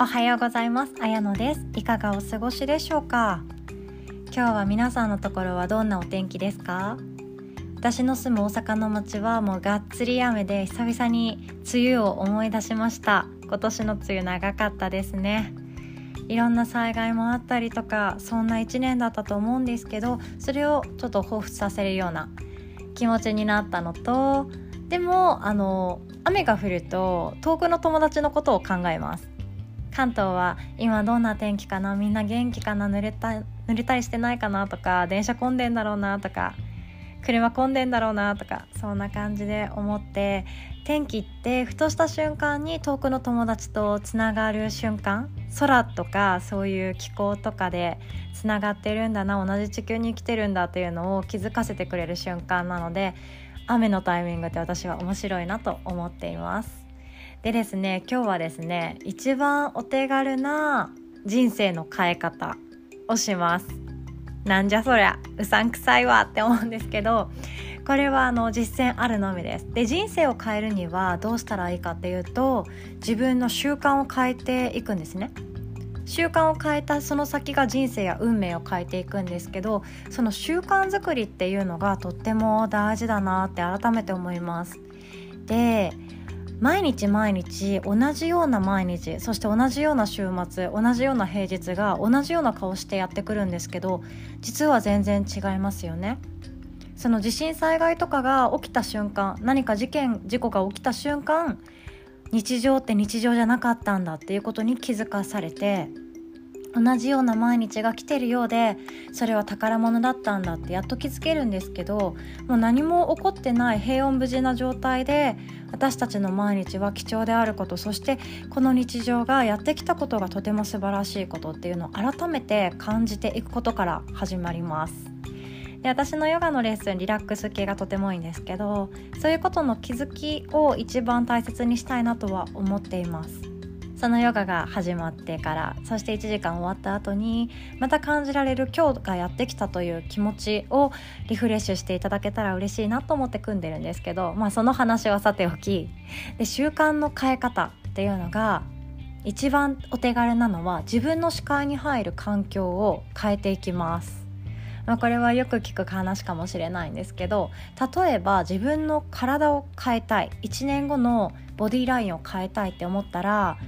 おはようございます。あやのです。いかがお過ごしでしょうか？今日は皆さんのところはどんなお天気ですか？私の住む大阪の街はもうがっつり雨で久々に梅雨を思い出しました。今年の梅雨長かったですね。いろんな災害もあったりとかそんな一年だったと思うんですけどそれをちょっと彷彿させるような気持ちになったのとでもあの雨が降ると遠くの友達のことを考えます。関東は今どんな天気かなみんな元気かな濡れた濡れたりしてないかなとか電車混んでんだろうなとか車混んでんだろうなとかそんな感じで思って天気ってふとした瞬間に遠くの友達とつながる瞬間空とかそういう気候とかでつながってるんだな同じ地球に生きてるんだっていうのを気づかせてくれる瞬間なので雨のタイミングって私は面白いなと思っています。でですね今日はですね一番お手軽な人生の変え方をします。なんじゃそりゃうさんくさいわって思うんですけどこれはあの実践あるのみです。で人生を変えるにはどうしたらいいかっていうと自分の習慣を変えていくんですね。習慣を変えたその先が人生や運命を変えていくんですけどその習慣づくりっていうのがとっても大事だなって改めて思います。で毎日毎日同じような毎日そして同じような週末同じような平日が同じような顔してやってくるんですけど実は全然違いますよね。その地震災害とかが起きた瞬間何か事件事故が起きた瞬間日常って日常じゃなかったんだっていうことに気づかされて同じような毎日が来てるようでそれは宝物だったんだってやっと気づけるんですけどもう何も起こってない平穏無事な状態で私たちの毎日は貴重であることそしてこの日常がやってきたことがとても素晴らしいことっていうのを改めて感じていくことから始まります。で私のヨガのレッスンリラックス系がとてもいいんですけどそういうことの気づきを一番大切にしたいなとは思っていますそのヨガが始まってからそして1時間終わった後にまた感じられる今日がやってきたという気持ちをリフレッシュしていただけたら嬉しいなと思って組んでるんですけどまあその話はさておきで習慣の変え方っていうのが一番お手軽なのは自分の視界に入る環境を変えていきます。まあ、これはよく聞く話かもしれないんですけど例えば自分の体を変えたい1年後のボディラインを変えたいって思ったら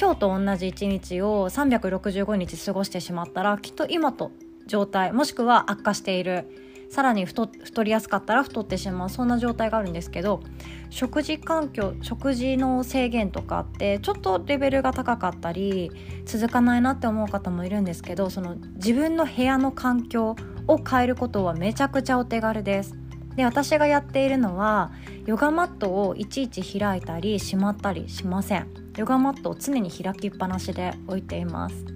今日と同じ1日を365日過ごしてしまったらきっと今と状態もしくは悪化している。さらに太太りやすかったら太ってしまう。そんな状態があるんですけど食事環境食事の制限とかってちょっとレベルが高かったり続かないなって思う方もいるんですけどその自分の部屋の環境を変えることはめちゃくちゃお手軽です。で私がやっているのはヨガマットをいちいち開いたりしまったりしません。ヨガマットを常に開きっぱなしで置いています。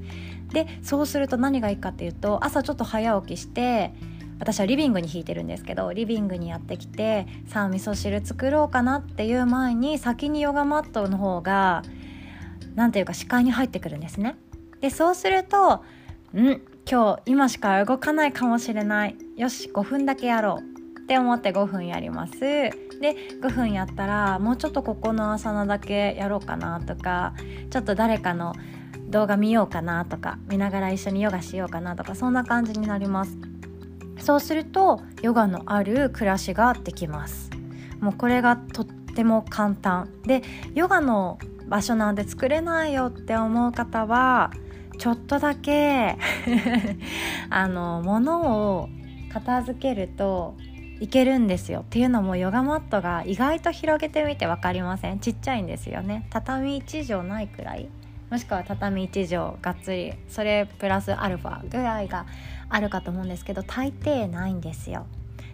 でそうすると何がいいかっていうと朝ちょっと早起きして私はリビングに引いてるんですけどリビングにやってきてさあ味噌汁作ろうかなっていう前に先にヨガマットの方が何ていうか視界に入ってくるんですね。でそうするとん今日今しか動かないかもしれない。よし5分だけやろう。って思って5分やります。で5分やったらもうちょっとここの朝菜だけやろうかなとかちょっと誰かの動画見ようかなとか見ながら一緒にヨガしようかなとかそんな感じになります。そうするとヨガのある暮らしができます。もうこれがとっても簡単。でヨガの場所なんで作れないよって思う方はちょっとだけ あの物を片付けるといけるんですよ。っていうのもヨガマットが意外と広げてみて分かりません。ちっちゃいんですよね。畳1畳ないくらい。もしくは畳1畳がっつり。それプラスアルファぐらいがあるかと思うんですけど大抵ないんですよ。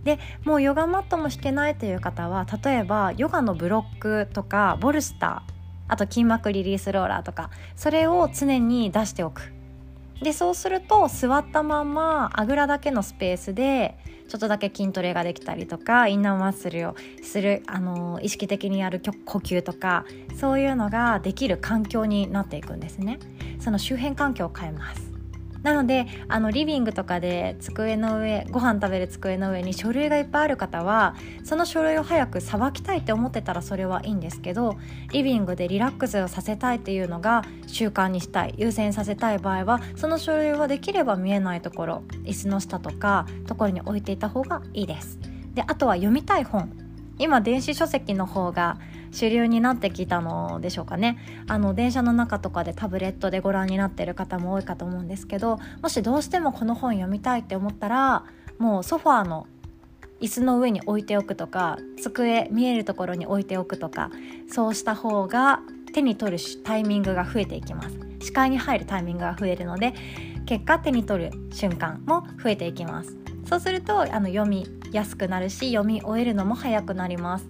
でもうヨガマットもしてないという方は例えばヨガのブロックとかボルスター。あと筋膜リリースローラーとか。それを常に出しておく。でそうすると座ったままあぐらだけのスペースでちょっとだけ筋トレができたりとかインナーマッスルをする、あの意識的にやる呼吸とかそういうのができる環境になっていくんですね。その周辺環境を変えます。なのであのリビングとかで机の上ご飯食べる机の上に書類がいっぱいある方はその書類を早くさばきたいって思ってたらそれはいいんですけどリビングでリラックスをさせたいっていうのが習慣にしたい優先させたい場合はその書類はできれば見えないところ椅子の下とかところに置いていた方がいいです。であとは読みたい本今電子書籍の方が主流になってきたのでしょうかね。あの電車の中とかでタブレットでご覧になってる方も多いかと思うんですけどもしどうしてもこの本読みたいって思ったらもうソファーの椅子の上に置いておくとか机見えるところに置いておくとかそうした方が手に取るタイミングが増えていきます。視界に入るタイミングが増えるので結果手に取る瞬間も増えていきます。そうするとあの読みやすくなるし読み終えるのも早くなります。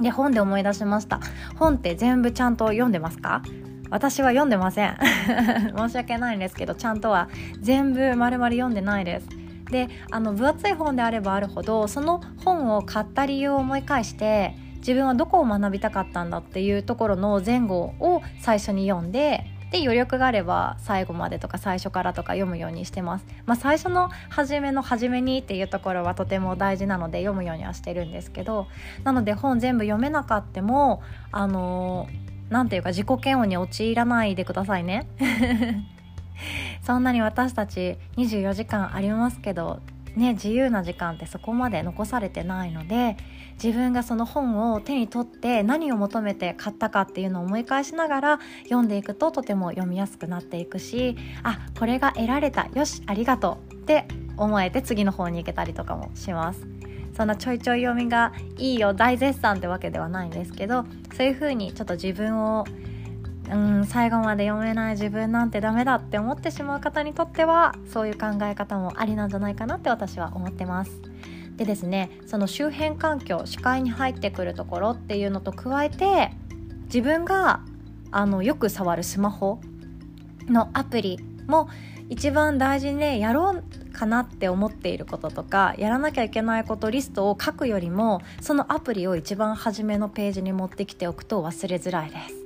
で本で思い出しました。本って全部ちゃんと読んでますか？私は読んでません。申し訳ないんですけどちゃんとは全部丸々読んでないです。であの分厚い本であればあるほどその本を買った理由を思い返して自分はどこを学びたかったんだっていうところの前後を最初に読んでで余力があれば最後までとか最初からとか読むようにしてます。まあ、最初の初めの初めにっていうところはとても大事なので読むようにはしてるんですけどなので本全部読めなかってもあの何ていうか自己嫌悪に陥らないでくださいね。そんなに私たち24時間ありますけどね自由な時間ってそこまで残されてないので自分がその本を手に取って何を求めて買ったかっていうのを思い返しながら読んでいくととても読みやすくなっていくしあこれが得られたよしありがとうって思えて次の方に行けたりとかもします。そんなちょいちょい読みがいいよ大絶賛ってわけではないんですけどそういう風にちょっと自分をうん最後まで読めない自分なんてダメだって思ってしまう方にとってはそういう考え方もありなんじゃないかなって私は思ってます。でですねその周辺環境視界に入ってくるところっていうのと加えて自分があのよく触るスマホのアプリも一番大事にねやろうかなって思っていることとかやらなきゃいけないことリストを書くよりもそのアプリを一番初めのページに持ってきておくと忘れづらいです。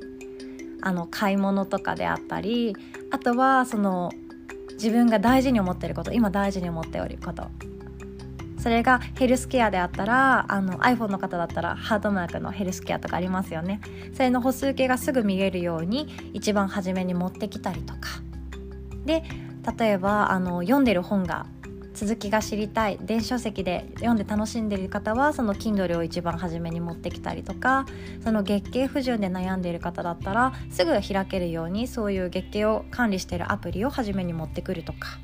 あの買い物とかであったりあとはその自分が大事に思ってること今大事に思っておること。それがヘルスケアであったらあの iPhone の方だったらハートマークのヘルスケアとかありますよね。それの歩数計がすぐ見えるように一番初めに持ってきたりとか。で例えばあの読んでる本が続きが知りたい電子書籍で読んで楽しんでいる方はその Kindle を一番初めに持ってきたりとかその月経不順で悩んでいる方だったらすぐ開けるようにそういう月経を管理しているアプリを初めに持ってくるとか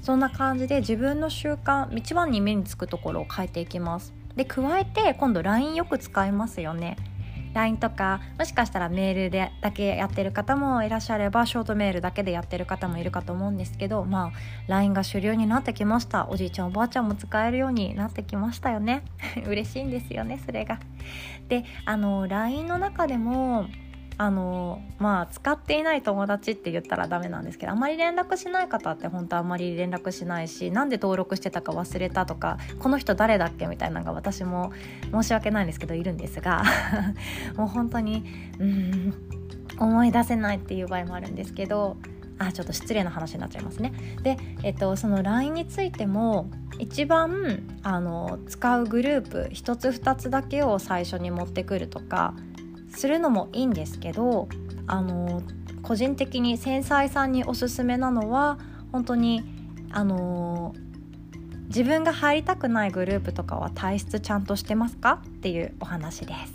そんな感じで自分の習慣一番に目につくところを変えていきます。で加えて今度 LINE よく使いますよね。LINE とかもしかしたらメールでだけやってる方もいらっしゃればショートメールだけでやってる方もいるかと思うんですけどまあ LINE が主流になってきました。おじいちゃんおばあちゃんも使えるようになってきましたよね。嬉しいんですよねそれが。であの LINE の中でもあのまあ使っていない友達って言ったらダメなんですけどあまり連絡しない方って本当あまり連絡しないしなんで登録してたか忘れたとかこの人誰だっけみたいなのが私も申し訳ないんですけどいるんですが もう本当にうん思い出せないっていう場合もあるんですけどあちょっと失礼な話になっちゃいますね。で、えっと、その LINE についても一番あの使うグループ1つ2つだけを最初に持ってくるとかするのもいいんですけどあの個人的に繊細さんにおすすめなのは本当にあの自分が入りたくないグループとかは体質ちゃんとしてますか？っていうお話です。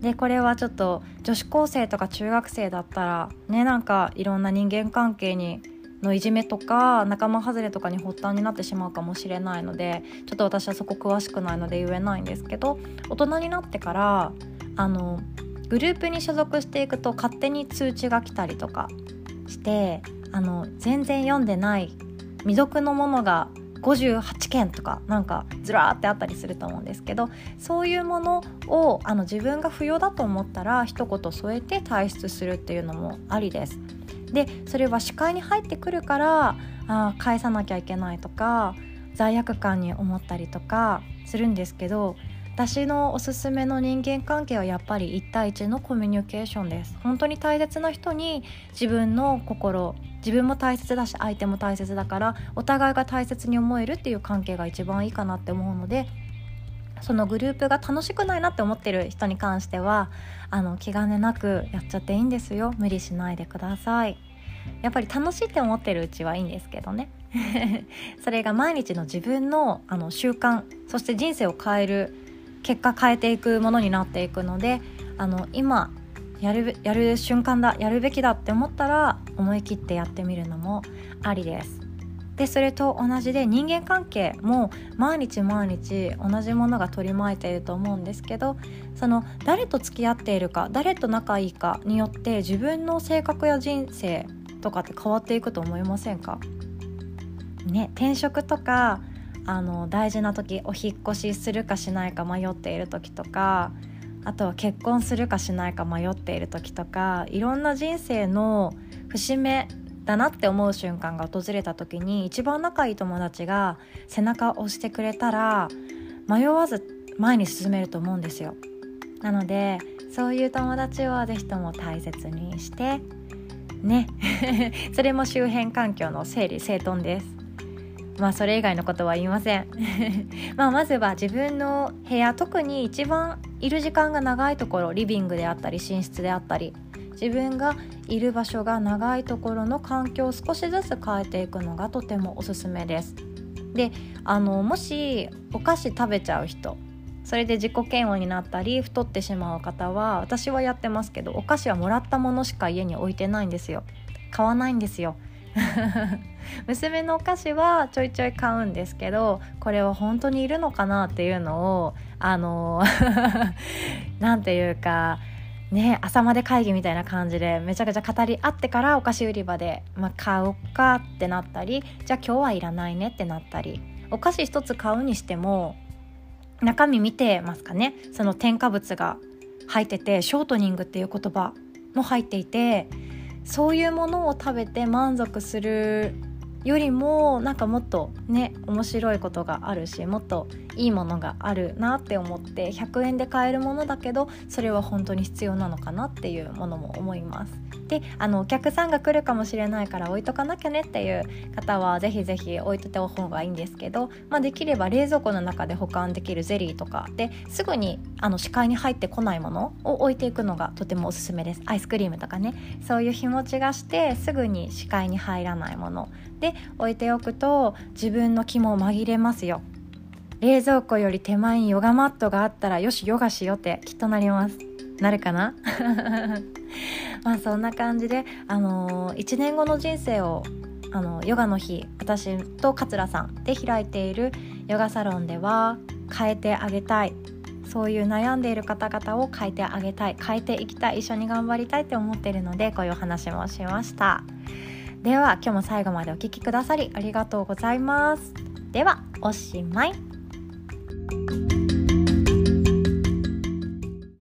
でこれはちょっと女子高生とか中学生だったらねなんかいろんな人間関係にのいじめとか仲間外れとかに発端になってしまうかもしれないのでちょっと私はそこ詳しくないので言えないんですけど大人になってからあのグループに所属していくと勝手に通知が来たりとかしてあの全然読んでない未読のものが58件とかなんかずらーってあったりすると思うんですけどそういうものをあの自分が不要だと思ったら一言添えて退出するっていうのもありです。でそれは視界に入ってくるからあ返さなきゃいけないとか罪悪感に思ったりとかするんですけど私のおすすめの人間関係はやっぱり1対1のコミュニケーションです。本当に大切な人に自分の心自分も大切だし相手も大切だからお互いが大切に思えるっていう関係が一番いいかなって思うのでそのグループが楽しくないなって思ってる人に関してはあの気兼ねなくやっちゃっていいんですよ。無理しないでください。やっぱり楽しいって思ってるうちはいいんですけどね。それが毎日の自分のあの習慣そして人生を変える結果変えていくものになっていくのであの今やるやる瞬間だやるべきだって思ったら思い切ってやってみるのもありです。でそれと同じで人間関係も毎日毎日同じものが取り巻いていると思うんですけどその誰と付き合っているか誰と仲いいかによって自分の性格や人生とかって変わっていくと思いませんか？ね転職とかあの大事な時お引越しするかしないか迷っている時とかあとは結婚するかしないか迷っている時とかいろんな人生の節目だなって思う瞬間が訪れた時に一番仲いい友達が背中を押してくれたら迷わず前に進めると思うんですよ。なのでそういう友達は是非とも大切にしてね。それも周辺環境の整理整頓です。まあそれ以外のことは言いません。まあまずは自分の部屋特に一番いる時間が長いところリビングであったり寝室であったり自分がいる場所が長いところの環境を少しずつ変えていくのがとてもおすすめです。であのもしお菓子食べちゃう人それで自己嫌悪になったり太ってしまう方は私はやってますけどお菓子はもらったものしか家に置いてないんですよ。買わないんですよ。娘のお菓子はちょいちょい買うんですけどこれは本当にいるのかなっていうのをあの 何て言うかね朝まで会議みたいな感じでめちゃくちゃ語り合ってからお菓子売り場で、まあ、買おうかってなったりじゃあ今日はいらないねってなったりお菓子一つ買うにしても中身見てますかね？その添加物が入っててショートニングっていう言葉も入っていてそういうものを食べて満足するよりもなんかもっとね面白いことがあるしもっといいものがあるなって思って100円で買えるものだけどそれは本当に必要なのかなっていうものも思います。であのお客さんが来るかもしれないから置いとかなきゃねっていう方はぜひぜひ置いといた方がいいんですけど、まあ、できれば冷蔵庫の中で保管できるゼリーとかですぐにあの視界に入ってこないものを置いていくのがとてもおすすめです。アイスクリームとかね。そういう日持ちがしてすぐに視界に入らないもの。で置いておくと自分の気も紛れますよ。冷蔵庫より手前にヨガマットがあったらよしヨガしようってきっとなります。なるかな？まあそんな感じで、あのー、1年後の人生をあのヨガの日私と桂さんで開いているヨガサロンでは変えてあげたい。そういう悩んでいる方々を変えてあげたい。変えていきたい。一緒に頑張りたいって思っているのでこういうお話もしました。では今日も最後までお聴きくださりありがとうございます。ではおしまい。Bye.